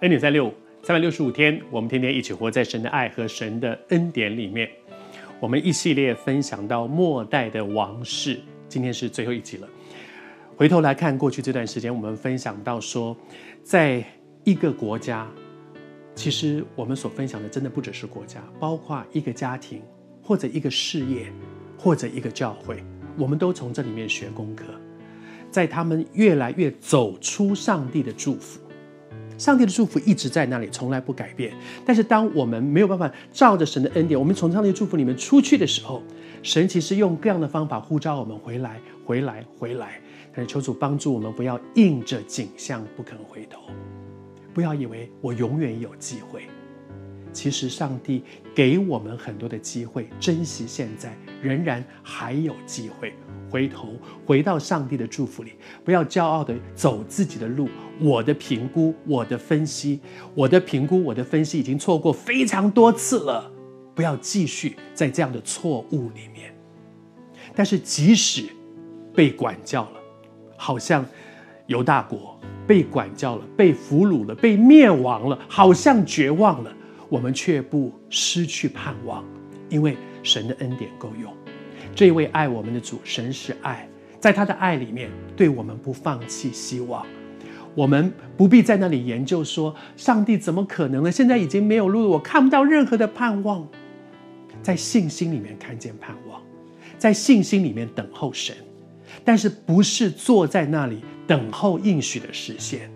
恩典三六五，三百六十五天，我们天天一起活在神的爱和神的恩典里面。我们一系列分享到末代的王室，今天是最后一集了。回头来看过去这段时间，我们分享到说，在一个国家，其实我们所分享的真的不只是国家，包括一个家庭，或者一个事业，或者一个教会，我们都从这里面学功课，在他们越来越走出上帝的祝福。上帝的祝福一直在那里，从来不改变。但是，当我们没有办法照着神的恩典，我们从上帝祝福里面出去的时候，神其实用各样的方法呼召我们回来，回来，回来。但是，求主帮助我们，不要硬着颈项不肯回头，不要以为我永远有机会。其实，上帝给我们很多的机会，珍惜现在，仍然还有机会。回头回到上帝的祝福里，不要骄傲的走自己的路。我的评估，我的分析，我的评估，我的分析已经错过非常多次了，不要继续在这样的错误里面。但是即使被管教了，好像犹大国被管教了，被俘虏了，被灭亡了，好像绝望了，我们却不失去盼望，因为神的恩典够用。这位爱我们的主，神是爱，在他的爱里面，对我们不放弃希望。我们不必在那里研究说，上帝怎么可能呢？现在已经没有路了，我看不到任何的盼望。在信心里面看见盼望，在信心里面等候神，但是不是坐在那里等候应许的实现，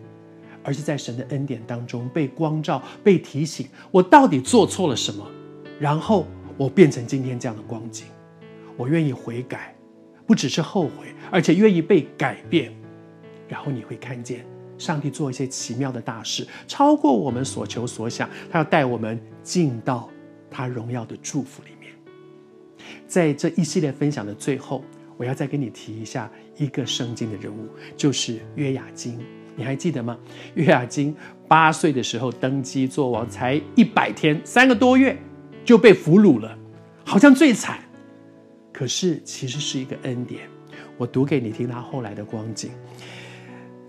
而是在神的恩典当中被光照、被提醒，我到底做错了什么，然后我变成今天这样的光景。我愿意悔改，不只是后悔，而且愿意被改变。然后你会看见上帝做一些奇妙的大事，超过我们所求所想。他要带我们进到他荣耀的祝福里面。在这一系列分享的最后，我要再跟你提一下一个圣经的人物，就是约雅斤。你还记得吗？约雅斤八岁的时候登基做王，才一百天，三个多月就被俘虏了，好像最惨。可是，其实是一个恩典。我读给你听他后来的光景。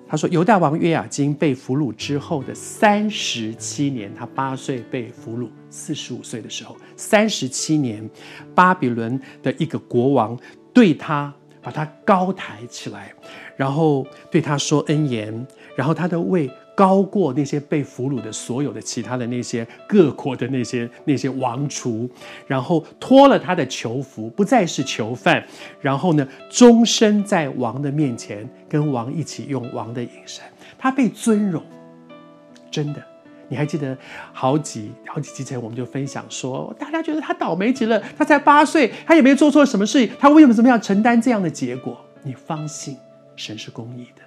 他说，犹大王约雅斤被俘虏之后的三十七年，他八岁被俘虏，四十五岁的时候，三十七年，巴比伦的一个国王对他把他高抬起来，然后对他说恩言，然后他的位。高过那些被俘虏的所有的其他的那些各国的那些那些王储，然后脱了他的囚服，不再是囚犯，然后呢，终身在王的面前跟王一起用王的饮食，他被尊荣。真的，你还记得好几好几集前我们就分享说，大家觉得他倒霉极了，他才八岁，他也没做错什么事情，他为什么怎么样承担这样的结果？你放心，神是公义的。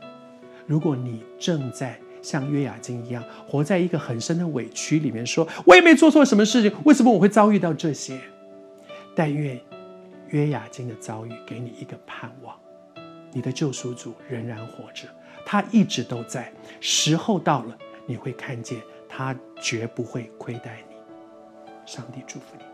如果你正在像约雅斤一样，活在一个很深的委屈里面，说：“我也没做错什么事情，为什么我会遭遇到这些？”但愿约雅斤的遭遇给你一个盼望：你的救赎主仍然活着，他一直都在。时候到了，你会看见他绝不会亏待你。上帝祝福你。